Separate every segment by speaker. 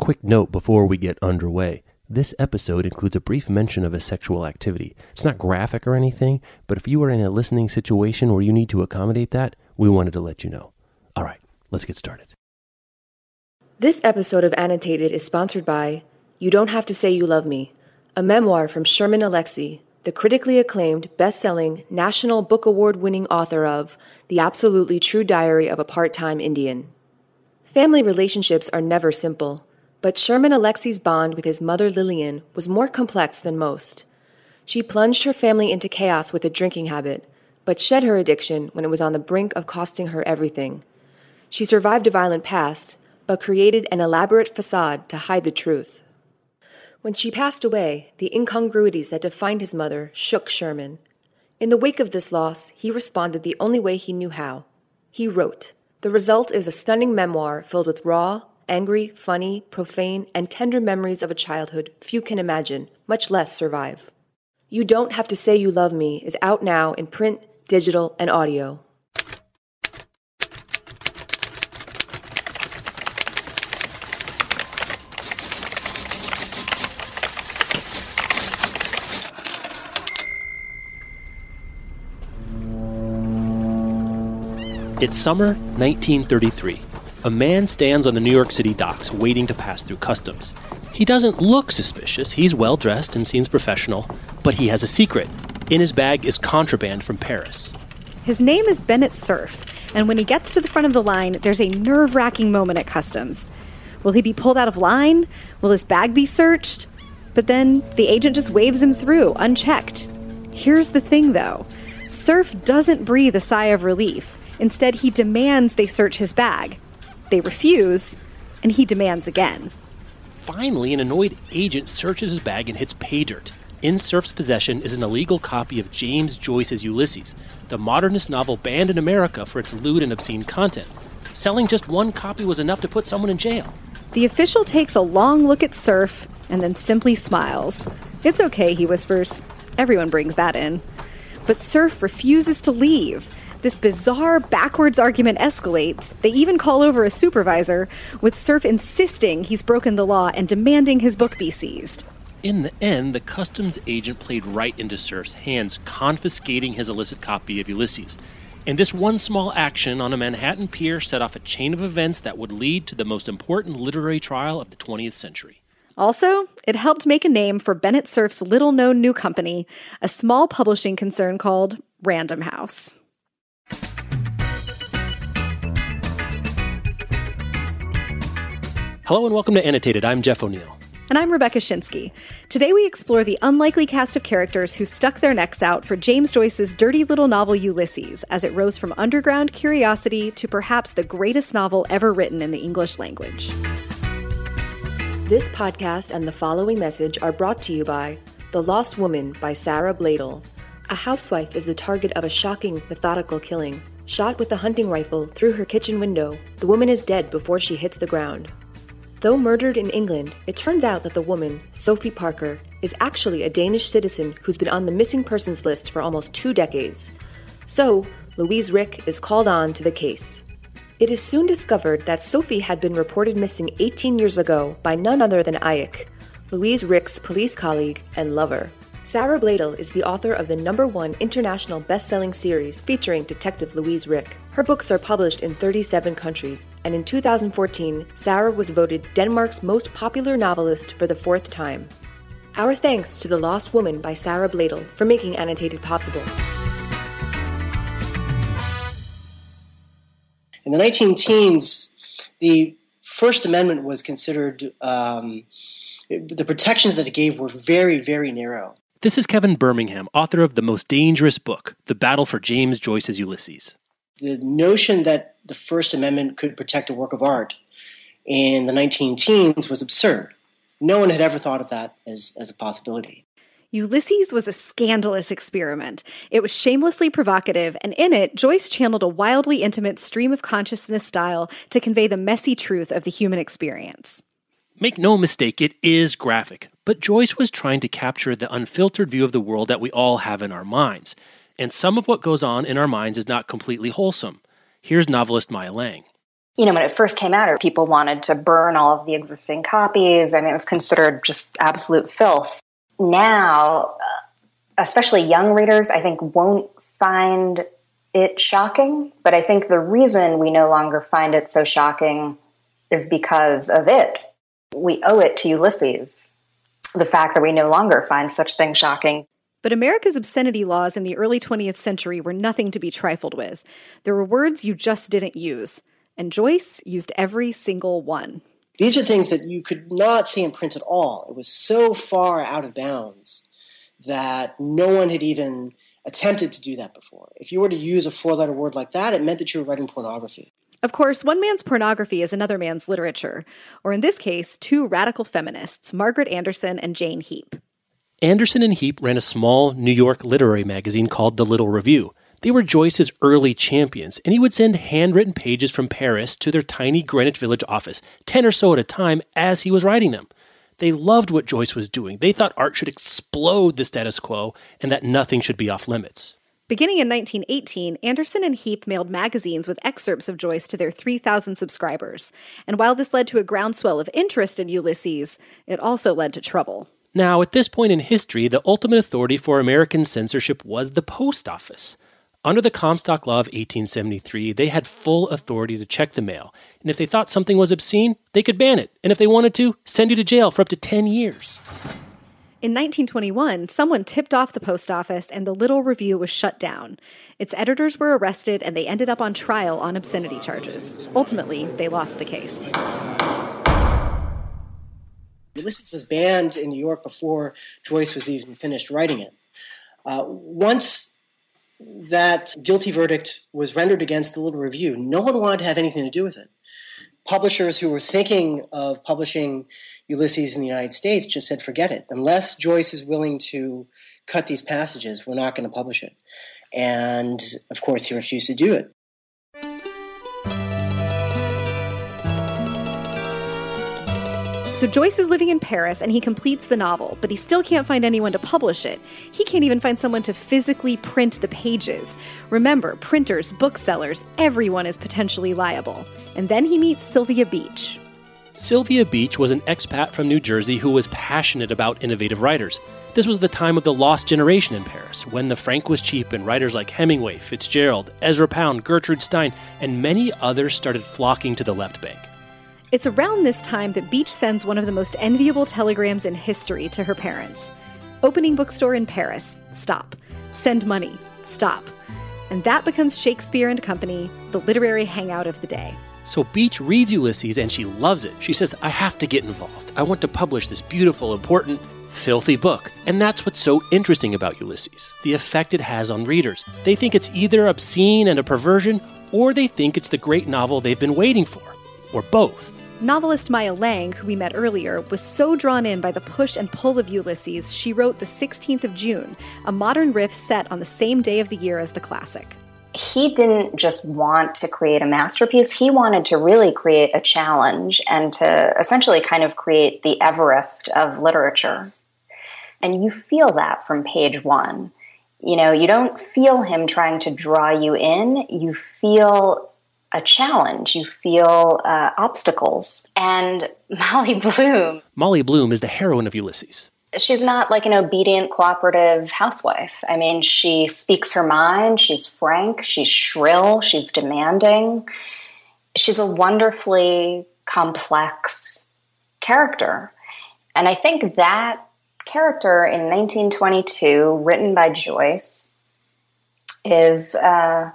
Speaker 1: Quick note before we get underway. This episode includes a brief mention of a sexual activity. It's not graphic or anything, but if you are in a listening situation where you need to accommodate that, we wanted to let you know. All right, let's get started.
Speaker 2: This episode of Annotated is sponsored by You Don't Have to Say You Love Me, a memoir from Sherman Alexie, the critically acclaimed, best selling, National Book Award winning author of The Absolutely True Diary of a Part Time Indian. Family relationships are never simple, but Sherman Alexie's bond with his mother Lillian was more complex than most. She plunged her family into chaos with a drinking habit, but shed her addiction when it was on the brink of costing her everything. She survived a violent past, but created an elaborate facade to hide the truth. When she passed away, the incongruities that defined his mother shook Sherman. In the wake of this loss, he responded the only way he knew how. He wrote. The result is a stunning memoir filled with raw, angry, funny, profane, and tender memories of a childhood few can imagine, much less survive. You Don't Have to Say You Love Me is out now in print, digital, and audio.
Speaker 1: It's summer 1933. A man stands on the New York City docks waiting to pass through customs. He doesn't look suspicious. He's well dressed and seems professional, but he has a secret. In his bag is contraband from Paris.
Speaker 3: His name is Bennett Cerf, and when he gets to the front of the line, there's a nerve wracking moment at customs. Will he be pulled out of line? Will his bag be searched? But then the agent just waves him through, unchecked. Here's the thing though Cerf doesn't breathe a sigh of relief. Instead, he demands they search his bag. They refuse, and he demands again.
Speaker 1: Finally, an annoyed agent searches his bag and hits pay dirt. In Cerf's possession is an illegal copy of James Joyce's Ulysses, the modernist novel banned in America for its lewd and obscene content. Selling just one copy was enough to put someone in jail.
Speaker 3: The official takes a long look at Cerf and then simply smiles. It's okay, he whispers. Everyone brings that in. But Surf refuses to leave. This bizarre backwards argument escalates. They even call over a supervisor, with Cerf insisting he's broken the law and demanding his book be seized.
Speaker 1: In the end, the customs agent played right into Cerf's hands, confiscating his illicit copy of Ulysses. And this one small action on a Manhattan pier set off a chain of events that would lead to the most important literary trial of the 20th century.
Speaker 3: Also, it helped make a name for Bennett Cerf's little known new company, a small publishing concern called Random House.
Speaker 1: Hello and welcome to Annotated. I'm Jeff O'Neill.
Speaker 3: And I'm Rebecca Schinsky. Today we explore the unlikely cast of characters who stuck their necks out for James Joyce's dirty little novel Ulysses, as it rose from underground curiosity to perhaps the greatest novel ever written in the English language.
Speaker 2: This podcast and the following message are brought to you by The Lost Woman by Sara Blaedel. A housewife is the target of a shocking, methodical killing. Shot with a hunting rifle through her kitchen window, the woman is dead before she hits the ground. Though murdered in England, it turns out that the woman, Sophie Parker, is actually a Danish citizen who's been on the missing persons list for almost two decades. So, Louise Rick is called on to the case. It is soon discovered that Sophie had been reported missing 18 years ago by none other than Eik, Louise Rick's police colleague and lover. Sara Blaedel is the author of the number one international best selling series featuring Detective Louise Rick. Her books are published in 37 countries, and in 2014, Sarah was voted Denmark's most popular novelist for the fourth time. Our thanks to The Lost Woman by Sara Blaedel for making Annotated possible.
Speaker 4: In the 19 teens, the First Amendment was considered, um, the protections that it gave were very, very narrow.
Speaker 1: This is Kevin Birmingham, author of The Most Dangerous Book The Battle for James Joyce's Ulysses.
Speaker 4: The notion that the First Amendment could protect a work of art in the 19 teens was absurd. No one had ever thought of that as, as a possibility.
Speaker 3: Ulysses was a scandalous experiment. It was shamelessly provocative, and in it, Joyce channeled a wildly intimate stream of consciousness style to convey the messy truth of the human experience.
Speaker 1: Make no mistake, it is graphic, but Joyce was trying to capture the unfiltered view of the world that we all have in our minds. And some of what goes on in our minds is not completely wholesome. Here's novelist Maya Lang.
Speaker 5: you know, when it first came out, people wanted to burn all of the existing copies. Mean, it was considered just absolute filth. Now, uh, especially young readers, I think won't find it shocking. But I think the reason we no longer find it so shocking is because of it. We owe it to Ulysses, the fact that we no longer find such things shocking.
Speaker 3: But America's obscenity laws in the early 20th century were nothing to be trifled with. There were words you just didn't use and Joyce used every single one.
Speaker 4: These are things that you could not see in print at all. It was so far out of bounds that no one had even attempted to do that before. If you were to use a four letter word like that, it meant that you were writing pornography.
Speaker 3: Of course, one man's pornography is another man's literature, or in this case, two radical feminists, Margaret Anderson and Jane Heap.
Speaker 1: Anderson and Heap ran a small New York literary magazine called The Little Review. They were Joyce's early champions, and he would send handwritten pages from Paris to their tiny Greenwich Village office, 10 or so at a time, as he was writing them. They loved what Joyce was doing. They thought art should explode the status quo and that nothing should be off limits.
Speaker 3: Beginning in 1918, Anderson and Heap mailed magazines with excerpts of Joyce to their 3,000 subscribers. And while this led to a groundswell of interest in Ulysses, it also led to trouble.
Speaker 1: Now, at this point in history, the ultimate authority for American censorship was the post office. Under the Comstock Law of 1873, they had full authority to check the mail, and if they thought something was obscene, they could ban it, and if they wanted to, send you to jail for up to 10 years.
Speaker 3: In 1921, someone tipped off the post office and the Little Review was shut down. Its editors were arrested and they ended up on trial on obscenity charges. Ultimately, they lost the case.
Speaker 4: Ulysses was banned in New York before Joyce was even finished writing it. Uh, once that guilty verdict was rendered against the Little Review, no one wanted to have anything to do with it. Publishers who were thinking of publishing Ulysses in the United States just said, forget it. Unless Joyce is willing to cut these passages, we're not going to publish it. And of course, he refused to do it.
Speaker 3: So Joyce is living in Paris and he completes the novel, but he still can't find anyone to publish it. He can't even find someone to physically print the pages. Remember, printers, booksellers, everyone is potentially liable. And then he meets Sylvia Beach.
Speaker 1: Sylvia Beach was an expat from New Jersey who was passionate about innovative writers. This was the time of the lost generation in Paris, when the franc was cheap and writers like Hemingway, Fitzgerald, Ezra Pound, Gertrude Stein, and many others started flocking to the left bank.
Speaker 3: It's around this time that Beach sends one of the most enviable telegrams in history to her parents. Opening bookstore in Paris, stop. Send money, stop. And that becomes Shakespeare and Company, the literary hangout of the day.
Speaker 1: So Beach reads Ulysses and she loves it. She says, I have to get involved. I want to publish this beautiful, important, filthy book. And that's what's so interesting about Ulysses the effect it has on readers. They think it's either obscene and a perversion, or they think it's the great novel they've been waiting for, or both.
Speaker 3: Novelist Maya Lang, who we met earlier, was so drawn in by the push and pull of Ulysses, she wrote The 16th of June, a modern riff set on the same day of the year as the classic.
Speaker 5: He didn't just want to create a masterpiece, he wanted to really create a challenge and to essentially kind of create the Everest of literature. And you feel that from page one. You know, you don't feel him trying to draw you in, you feel a challenge. You feel uh, obstacles. And Molly Bloom.
Speaker 1: Molly Bloom is the heroine of Ulysses.
Speaker 5: She's not like an obedient, cooperative housewife. I mean, she speaks her mind. She's frank. She's shrill. She's demanding. She's a wonderfully complex character. And I think that character in 1922, written by Joyce, is, uh,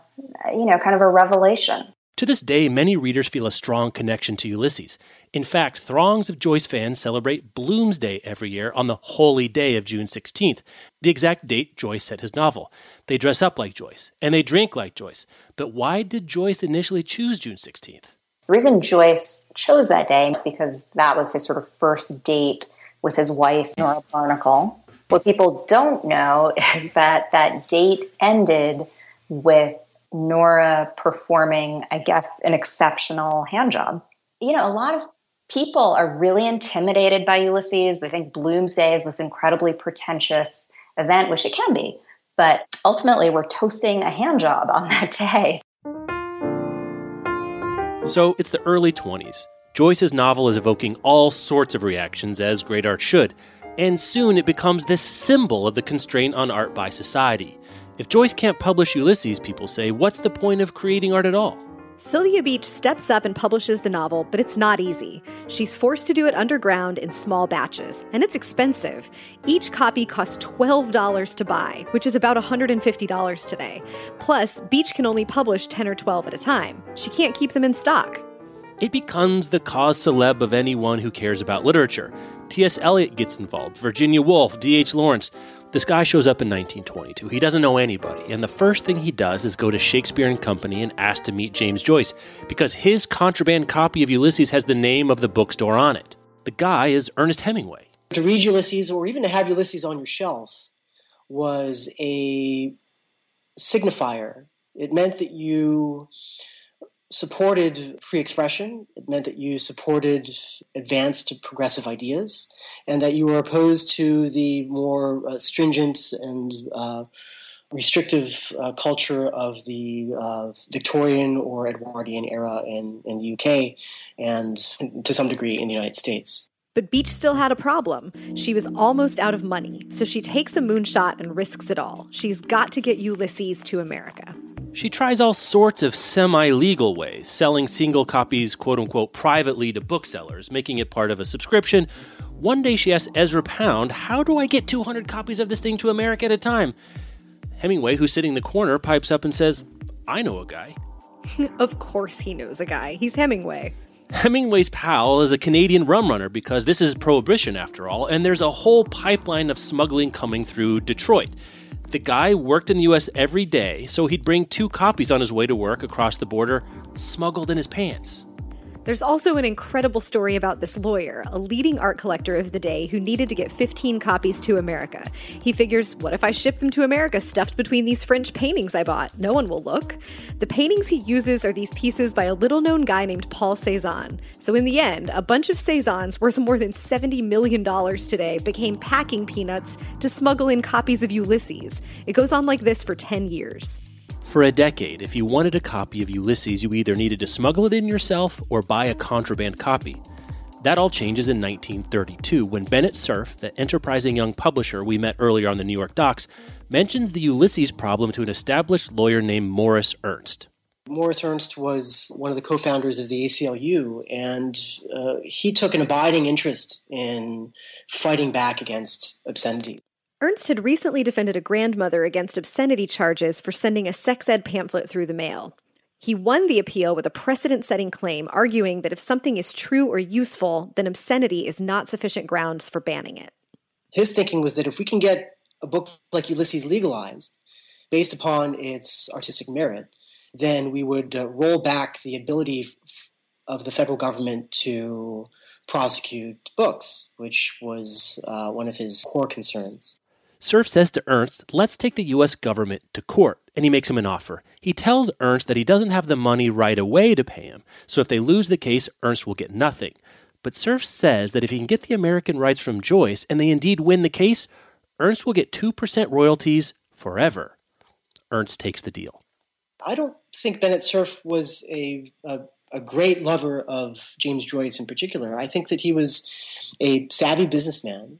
Speaker 5: you know, kind of a revelation.
Speaker 1: To this day, many readers feel a strong connection to Ulysses. In fact, throngs of Joyce fans celebrate Bloomsday every year on the holy day of June 16th, the exact date Joyce set his novel. They dress up like Joyce, and they drink like Joyce. But why did Joyce initially choose June 16th?
Speaker 5: The reason Joyce chose that day is because that was his sort of first date with his wife, Nora Barnacle. What people don't know is that that date ended with Nora performing, I guess, an exceptional hand job. You know, a lot of people are really intimidated by Ulysses. They think Bloomsday is this incredibly pretentious event, which it can be. But ultimately, we're toasting a hand job on that day.
Speaker 1: So it's the early 20s. Joyce's novel is evoking all sorts of reactions, as great art should, and soon it becomes this symbol of the constraint on art by society. If Joyce can't publish Ulysses, people say, what's the point of creating art at all?
Speaker 3: Sylvia Beach steps up and publishes the novel, but it's not easy. She's forced to do it underground in small batches, and it's expensive. Each copy costs $12 to buy, which is about $150 today. Plus, Beach can only publish 10 or 12 at a time. She can't keep them in stock.
Speaker 1: It becomes the cause celeb of anyone who cares about literature. T.S. Eliot gets involved, Virginia Woolf, D.H. Lawrence. This guy shows up in 1922. He doesn't know anybody, and the first thing he does is go to Shakespeare and Company and ask to meet James Joyce because his contraband copy of Ulysses has the name of the bookstore on it. The guy is Ernest Hemingway.
Speaker 4: To read Ulysses, or even to have Ulysses on your shelf, was a signifier. It meant that you supported free expression. It meant that you supported advanced progressive ideas and that you were opposed to the more uh, stringent and uh, restrictive uh, culture of the uh, Victorian or Edwardian era in, in the UK and to some degree in the United States.
Speaker 3: But Beach still had a problem. She was almost out of money, so she takes a moonshot and risks it all. She's got to get Ulysses to America.
Speaker 1: She tries all sorts of semi legal ways, selling single copies, quote unquote, privately to booksellers, making it part of a subscription. One day she asks Ezra Pound, How do I get 200 copies of this thing to America at a time? Hemingway, who's sitting in the corner, pipes up and says, I know a guy.
Speaker 3: of course he knows a guy. He's Hemingway.
Speaker 1: Hemingway's pal is a Canadian rum runner because this is prohibition after all, and there's a whole pipeline of smuggling coming through Detroit. The guy worked in the US every day, so he'd bring two copies on his way to work across the border, smuggled in his pants.
Speaker 3: There's also an incredible story about this lawyer, a leading art collector of the day who needed to get 15 copies to America. He figures, what if I ship them to America stuffed between these French paintings I bought? No one will look. The paintings he uses are these pieces by a little known guy named Paul Cezanne. So in the end, a bunch of Cezannes worth more than $70 million today became packing peanuts to smuggle in copies of Ulysses. It goes on like this for 10 years.
Speaker 1: For a decade, if you wanted a copy of Ulysses, you either needed to smuggle it in yourself or buy a contraband copy. That all changes in 1932 when Bennett Cerf, the enterprising young publisher we met earlier on the New York docks, mentions the Ulysses problem to an established lawyer named Morris Ernst.
Speaker 4: Morris Ernst was one of the co founders of the ACLU, and uh, he took an abiding interest in fighting back against obscenity.
Speaker 3: Ernst had recently defended a grandmother against obscenity charges for sending a sex ed pamphlet through the mail. He won the appeal with a precedent setting claim, arguing that if something is true or useful, then obscenity is not sufficient grounds for banning it.
Speaker 4: His thinking was that if we can get a book like Ulysses legalized based upon its artistic merit, then we would uh, roll back the ability of the federal government to prosecute books, which was uh, one of his core concerns.
Speaker 1: Cerf says to Ernst, let's take the U.S. government to court, and he makes him an offer. He tells Ernst that he doesn't have the money right away to pay him, so if they lose the case, Ernst will get nothing. But Cerf says that if he can get the American rights from Joyce, and they indeed win the case, Ernst will get 2% royalties forever. Ernst takes the deal.
Speaker 4: I don't think Bennett Cerf was a, a, a great lover of James Joyce in particular. I think that he was a savvy businessman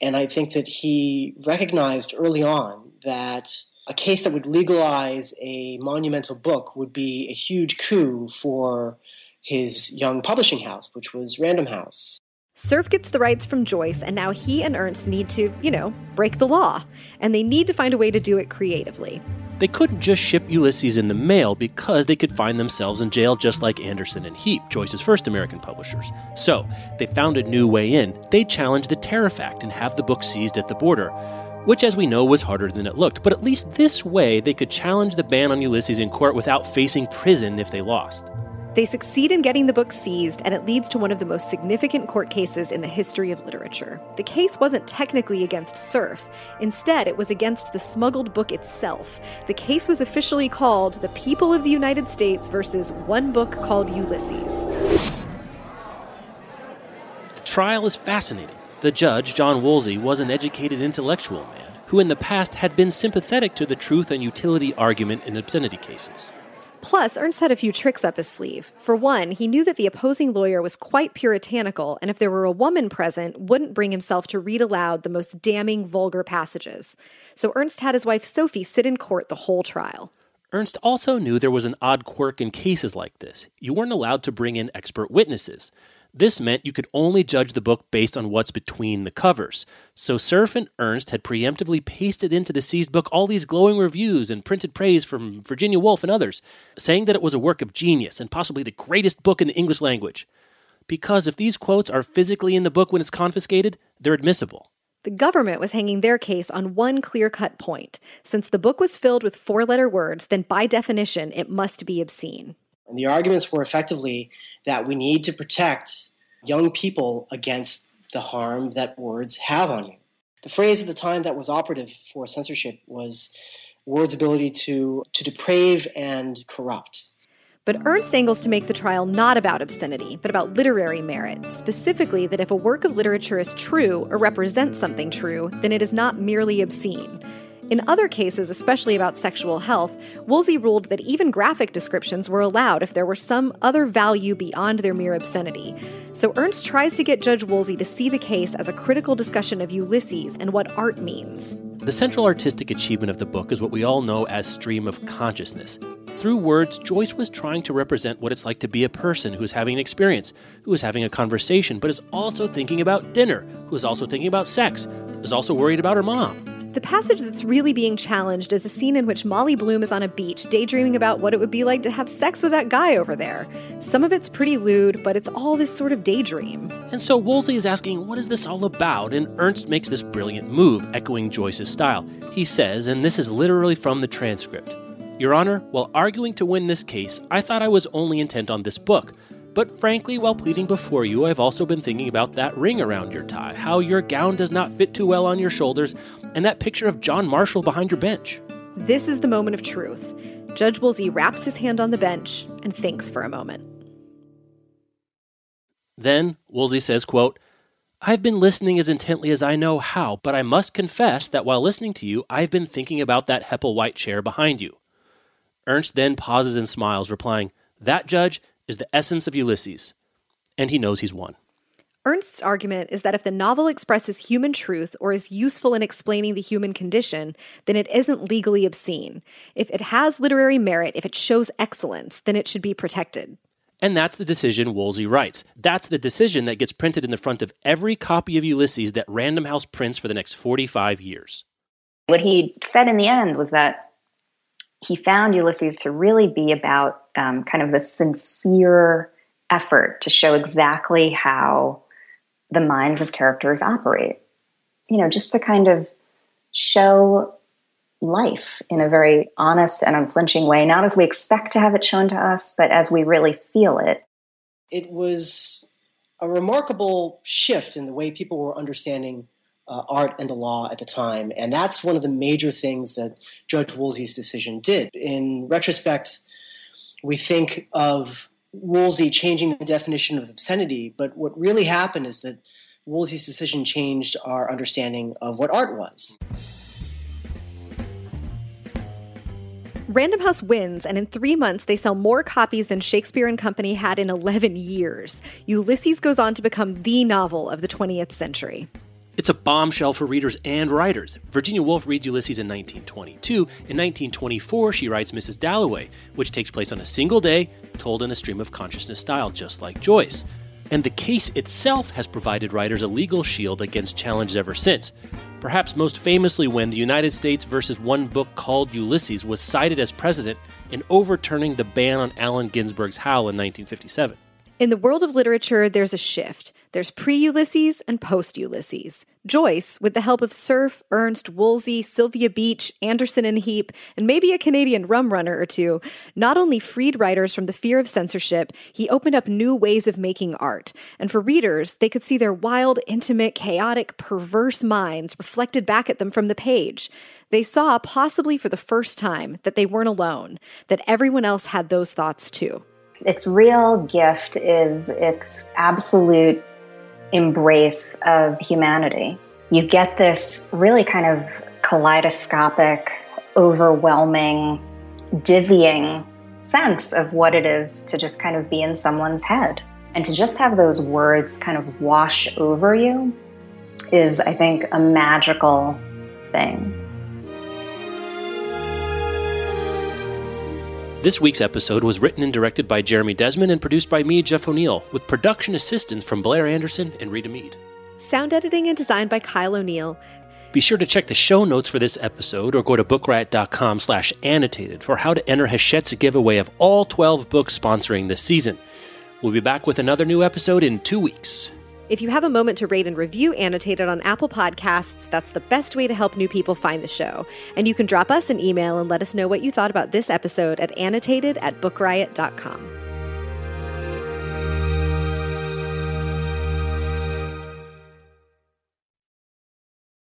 Speaker 4: and I think that he recognized early on that a case that would legalize a monumental book would be a huge coup for his young publishing house, which was Random House.
Speaker 3: Cerf gets the rights from Joyce, and now he and Ernst need to, you know, break the law. And they need to find a way to do it creatively.
Speaker 1: They couldn't just ship Ulysses in the mail because they could find themselves in jail just like Anderson and Heap, Joyce's first American publishers. So, they found a new way in. They challenged the Tariff Act and have the book seized at the border, which, as we know, was harder than it looked. But at least this way, they could challenge the ban on Ulysses in court without facing prison if they lost.
Speaker 3: They succeed in getting the book seized, and it leads to one of the most significant court cases in the history of literature. The case wasn't technically against Cerf. Instead, it was against the smuggled book itself. The case was officially called The People of the United States versus One Book Called Ulysses.
Speaker 1: The trial is fascinating. The judge, John Woolsey, was an educated intellectual man who in the past had been sympathetic to the truth and utility argument in obscenity cases.
Speaker 3: Plus, Ernst had a few tricks up his sleeve. For one, he knew that the opposing lawyer was quite puritanical, and if there were a woman present, wouldn't bring himself to read aloud the most damning, vulgar passages. So Ernst had his wife Sophie sit in court the whole trial.
Speaker 1: Ernst also knew there was an odd quirk in cases like this. You weren't allowed to bring in expert witnesses. This meant you could only judge the book based on what's between the covers. So Cerf and Ernst had preemptively pasted into the seized book all these glowing reviews and printed praise from Virginia Woolf and others, saying that it was a work of genius and possibly the greatest book in the English language. Because if these quotes are physically in the book when it's confiscated, they're admissible.
Speaker 3: The government was hanging their case on one clear cut point. Since the book was filled with four letter words, then by definition, it must be obscene.
Speaker 4: And the arguments were effectively that we need to protect young people against the harm that words have on you. The phrase at the time that was operative for censorship was words' ability to, to deprave and corrupt.
Speaker 3: But Ernst angles to make the trial not about obscenity, but about literary merit, specifically that if a work of literature is true or represents something true, then it is not merely obscene. In other cases, especially about sexual health, Woolsey ruled that even graphic descriptions were allowed if there were some other value beyond their mere obscenity. So Ernst tries to get Judge Woolsey to see the case as a critical discussion of Ulysses and what art means.
Speaker 1: The central artistic achievement of the book is what we all know as stream of consciousness. Through words, Joyce was trying to represent what it's like to be a person who is having an experience, who is having a conversation, but is also thinking about dinner, who is also thinking about sex, is also worried about her mom.
Speaker 3: The passage that's really being challenged is a scene in which Molly Bloom is on a beach daydreaming about what it would be like to have sex with that guy over there. Some of it's pretty lewd, but it's all this sort of daydream.
Speaker 1: And so Woolsey is asking, what is this all about? And Ernst makes this brilliant move, echoing Joyce's style. He says, and this is literally from the transcript Your Honor, while arguing to win this case, I thought I was only intent on this book. But frankly, while pleading before you, I've also been thinking about that ring around your tie, how your gown does not fit too well on your shoulders, and that picture of John Marshall behind your bench.
Speaker 3: This is the moment of truth. Judge Woolsey raps his hand on the bench and thinks for a moment.
Speaker 1: Then Woolsey says, quote, I've been listening as intently as I know how, but I must confess that while listening to you, I've been thinking about that Hepplewhite chair behind you. Ernst then pauses and smiles, replying, That, Judge, is the essence of Ulysses. And he knows he's won.
Speaker 3: Ernst's argument is that if the novel expresses human truth or is useful in explaining the human condition, then it isn't legally obscene. If it has literary merit, if it shows excellence, then it should be protected.
Speaker 1: And that's the decision Woolsey writes. That's the decision that gets printed in the front of every copy of Ulysses that Random House prints for the next 45 years.
Speaker 5: What he said in the end was that he found Ulysses to really be about um, kind of a sincere effort to show exactly how the minds of characters operate. You know, just to kind of show life in a very honest and unflinching way, not as we expect to have it shown to us, but as we really feel it.
Speaker 4: It was a remarkable shift in the way people were understanding uh, art and the law at the time. And that's one of the major things that Judge Woolsey's decision did. In retrospect, we think of Woolsey changing the definition of obscenity, but what really happened is that Woolsey's decision changed our understanding of what art was.
Speaker 3: Random House wins, and in three months, they sell more copies than Shakespeare and Company had in 11 years. Ulysses goes on to become the novel of the 20th century.
Speaker 1: It's a bombshell for readers and writers. Virginia Woolf reads Ulysses in 1922. In 1924, she writes Mrs. Dalloway, which takes place on a single day, told in a stream of consciousness style, just like Joyce. And the case itself has provided writers a legal shield against challenges ever since. Perhaps most famously, when the United States versus one book called Ulysses was cited as precedent in overturning the ban on Allen Ginsberg's Howl in 1957.
Speaker 3: In the world of literature, there's a shift. There's pre Ulysses and post Ulysses. Joyce, with the help of Cerf, Ernst, Woolsey, Sylvia Beach, Anderson and Heap, and maybe a Canadian rum runner or two, not only freed writers from the fear of censorship, he opened up new ways of making art. And for readers, they could see their wild, intimate, chaotic, perverse minds reflected back at them from the page. They saw, possibly for the first time, that they weren't alone, that everyone else had those thoughts too.
Speaker 5: Its real gift is its absolute embrace of humanity. You get this really kind of kaleidoscopic, overwhelming, dizzying sense of what it is to just kind of be in someone's head. And to just have those words kind of wash over you is, I think, a magical thing.
Speaker 1: This week's episode was written and directed by Jeremy Desmond and produced by me, Jeff O'Neill, with production assistance from Blair Anderson and Rita Mead.
Speaker 3: Sound editing and design by Kyle O'Neill.
Speaker 1: Be sure to check the show notes for this episode or go to bookriot.com slash annotated for how to enter Hachette's giveaway of all 12 books sponsoring this season. We'll be back with another new episode in two weeks.
Speaker 3: If you have a moment to rate and review Annotated on Apple Podcasts, that's the best way to help new people find the show. And you can drop us an email and let us know what you thought about this episode at annotated at bookriot.com.